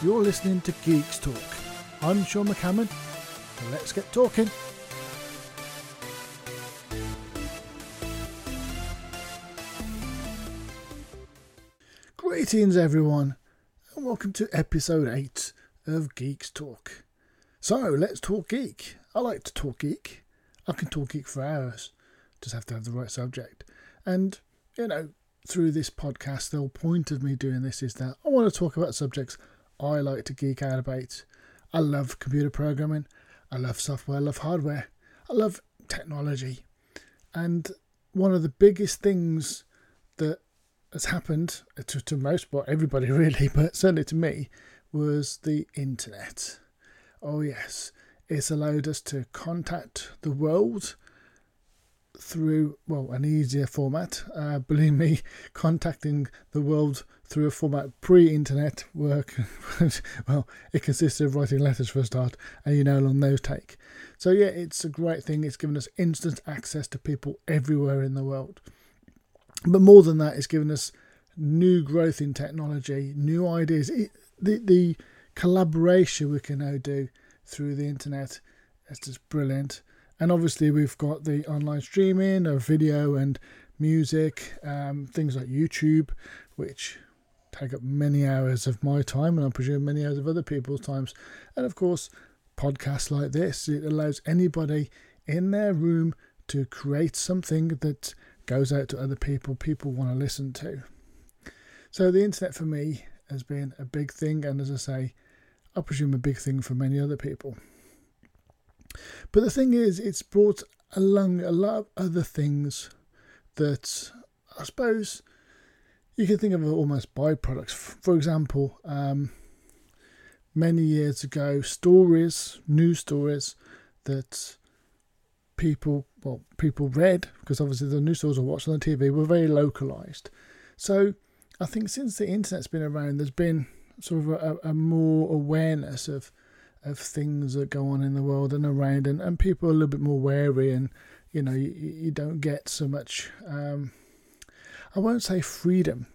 You're listening to Geekz Talk. I'm Sean McCammon. So let's get talking. Greetings, everyone, and welcome to episode 8 of Geekz Talk. So, let's talk geek. I like to talk geek. I can talk geek for hours. Just have to have the right subject. And, you know, through this podcast, the whole point of me doing this is that I want to talk about subjects I like to geek out about. I love computer programming. I love software. I love hardware. I love technology. And one of the biggest things that has happened to, to most, but everybody really, but certainly to me, was the internet. Oh, yes, it's allowed us to contact the world through well an easier format. Uh, believe me, contacting the world through a format pre-internet work. well, it consisted of writing letters for a start, and you know how long those take. So yeah, it's a great thing. It's given us instant access to people everywhere in the world. But more than that, it's given us new growth in technology, new ideas. It, the the collaboration we can now do through the internet is just brilliant. And obviously, we've got the online streaming of video and music, um, things like YouTube, which take up many hours of my time and I presume many hours of other people's times. And of course, podcasts like this, it allows anybody in their room to create something that goes out to other people, people want to listen to. So the internet for me has been a big thing, and as I say, I presume a big thing for many other people. But the thing is, it's brought along a lot of other things that I suppose you can think of almost byproducts. For example, um, many years ago, stories, news stories that people well people read because obviously the news stories are watched on the TV were very localized. So I think since the internet's been around, there's been sort of a, a more awareness of of things that go on in the world and around, and, and people are a little bit more wary, and you know you, you don't get so much. Um, I won't say freedom.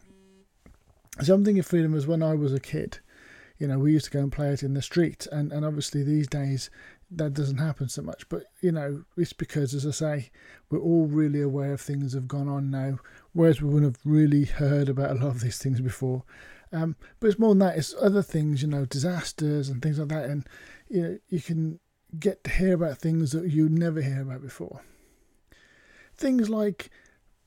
So I'm thinking freedom as when I was a kid. You know, we used to go and play it in the street, and, and obviously these days that doesn't happen so much. But you know, it's because, as I say, we're all really aware of things have gone on now, whereas we wouldn't have really heard about a lot of these things before. Um, but it's more than that. It's other things, you know, disasters and things like that, and you know, you can get to hear about things that you never hear about before. Things like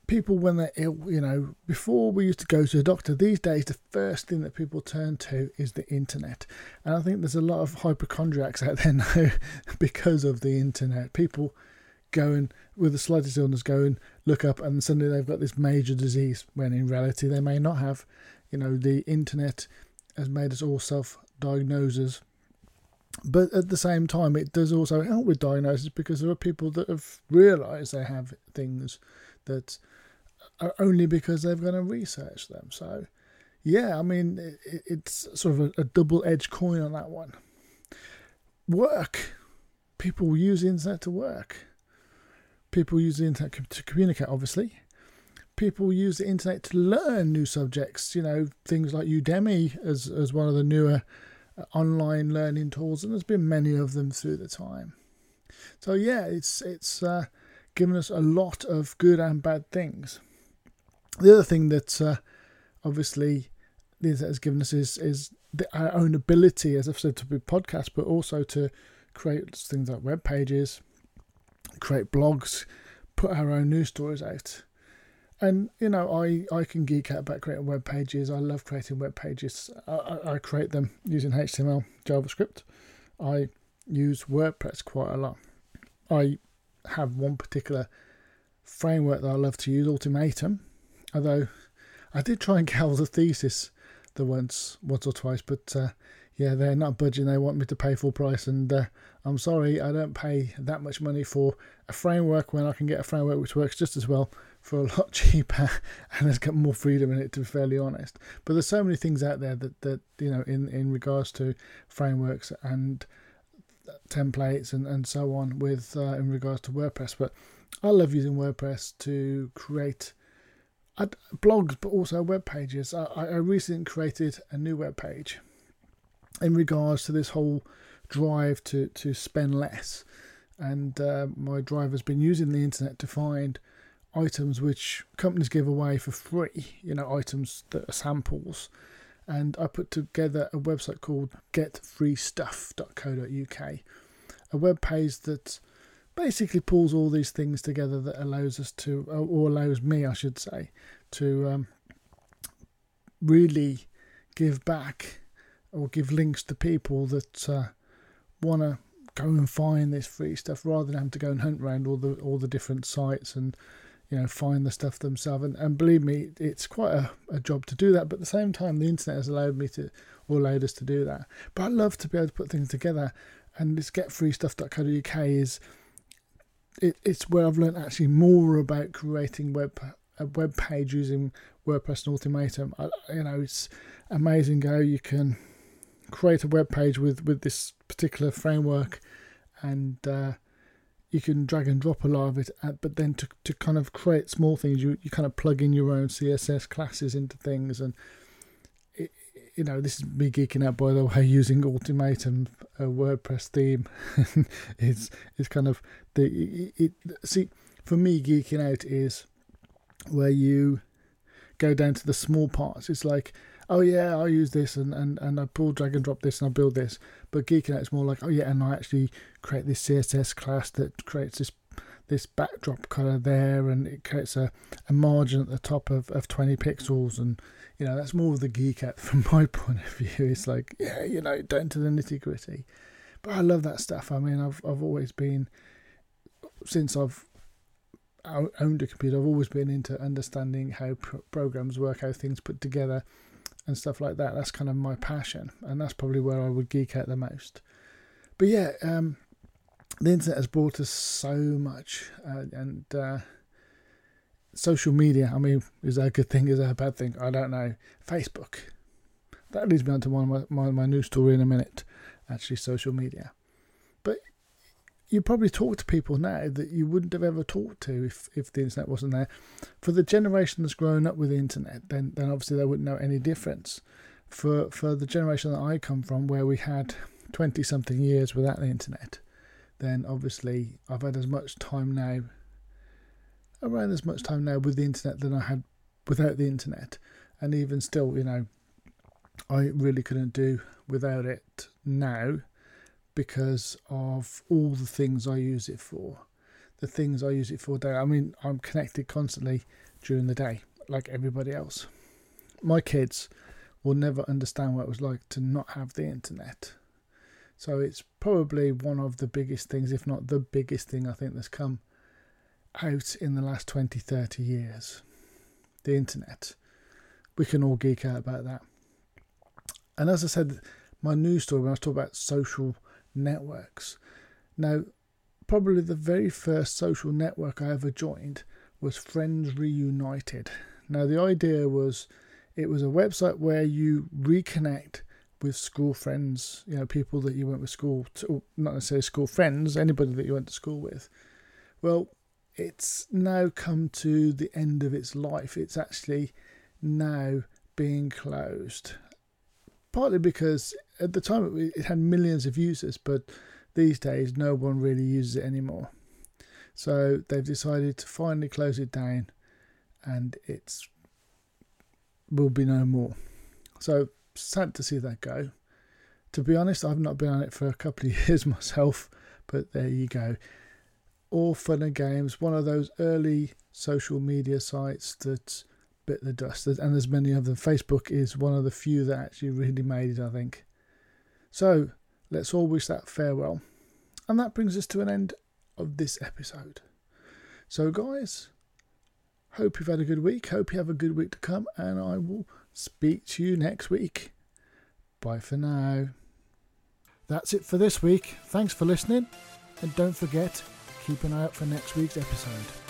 people when they're ill, you know, before we used to go to a doctor, these days the first thing that people turn to is the internet. And I think there's a lot of hypochondriacs out there now because of the internet. People going with the slightest illness go and look up and suddenly they've got this major disease when in reality they may not have. You know, the internet has made us all self diagnosers. But at the same time, it does also help with diagnosis because there are people that have realised they have things that are only because they've gone and researched them. So, yeah, I mean, it, it's sort of a, a double edged coin on that one. Work. People use the internet to work. People use the internet to communicate, obviously. People use the internet to learn new subjects, you know, things like Udemy as, as one of the newer uh, online learning tools, and there's been many of them through the time. So, yeah, it's, it's uh, given us a lot of good and bad things the other thing that uh, obviously this has given us is is the, our own ability, as I've said, to be podcast, but also to create things like web pages, create blogs, put our own news stories out. And you know, I, I can geek out about creating web pages. I love creating web pages. I, I, create them using HTML, JavaScript. I use WordPress quite a lot. I have one particular framework that I love to use, ultimatum Although I did try and get hold of thesis the once once or twice, but uh, yeah, they're not budging. They want me to pay full price, and uh, I'm sorry, I don't pay that much money for a framework when I can get a framework which works just as well for a lot cheaper and has got more freedom in it. To be fairly honest, but there's so many things out there that that you know in in regards to frameworks and templates and and so on with uh, in regards to WordPress. But I love using WordPress to create blogs, but also web pages. I, I recently created a new web page, in regards to this whole drive to, to spend less. And uh, my drive has been using the internet to find items which companies give away for free, you know, items that are samples. And I put together a website called getfreestuff.co.uk, a web page that basically pulls all these things together that allows us to, or allows me, I should say, to um, really give back or give links to people that uh, want to go and find this free stuff rather than having to go and hunt around all the all the different sites and you know find the stuff themselves. And, and believe me it's quite a, a job to do that. But at the same time the internet has allowed me to or allowed us to do that. But i love to be able to put things together. And this getfreestuff.co.uk is it, it's where i've learned actually more about creating web a web page using wordpress and ultimatum. I, you know it's amazing how you can create a web page with with this particular framework and uh, you can drag and drop a lot of it uh, but then to, to kind of create small things you, you kind of plug in your own css classes into things. And it, you know this is me geeking out by the way using ultimatum a wordpress theme. It's it's kind of the it, it see for me geeking out is where you go down to the small parts. It's like oh yeah, I use this and, and, and I pull drag and drop this and I build this. But geeking is more like, oh yeah, and I actually create this CSS class that creates this this backdrop color there and it creates a, a margin at the top of, of 20 pixels. And you know that's more of the geek from my point of view. It's like yeah you know down to the nitty gritty. But i love that stuff. I mean i've, I've always been since i've owned a computer i've always been into understanding how programs work how things put together and stuff like that. That's kind of my passion, and that's probably where I would geek out the most. But yeah, um, the internet has brought us so much, uh, and uh, social media. I mean, is that a good thing? Is that a bad thing? I don't know. Facebook. That leads me on to one of my, my, my new story in a minute. Actually, social media. You probably talk to people now that you wouldn't have ever talked to if, if the internet wasn't there. For the generation that's grown up with the internet, then then obviously they wouldn't know any difference. For for the generation that I come from, where we had twenty something years without the internet, then obviously I've had as much time now, around as much time now with the internet than I had without the internet, and even still, you know, I really couldn't do without it now because of all the things I use it for. The things I use it for day. I mean, I'm connected constantly during the day, like everybody else. My kids will never understand what it was like to not have the internet. So it's probably one of the biggest things, if not the biggest thing I think that's come out in the last 20, 30 years. The internet. We can all geek out about that. And as I said, my news story, when I was talking about social networks. Now, probably the very first social network I ever joined was Friends Reunited. Now, the idea was it was a website where you reconnect with school friends, you know, people that you went with school to, oh, not necessarily school friends, anybody that you went to school with. Well, it's now come to the end of its life. It's actually now being closed partly because at the time it had millions of users, but these days no one really uses it anymore. So they've decided to finally close it down, and it's will be no more. So sad to see that go. To be honest, I've not been on it for a couple of years myself, but there you go. All fun and games. One of those early social media sites that bit the dust, and there's many of them. Facebook is one of the few that actually really made it, I think. So let's all wish that farewell. And that brings us to an end of this episode. So, guys, hope you've had a good week. Hope you have a good week to come, and I will speak to you next week. Bye for now. That's it for this week. Thanks for listening, and don't forget, keep an eye out for next week's episode.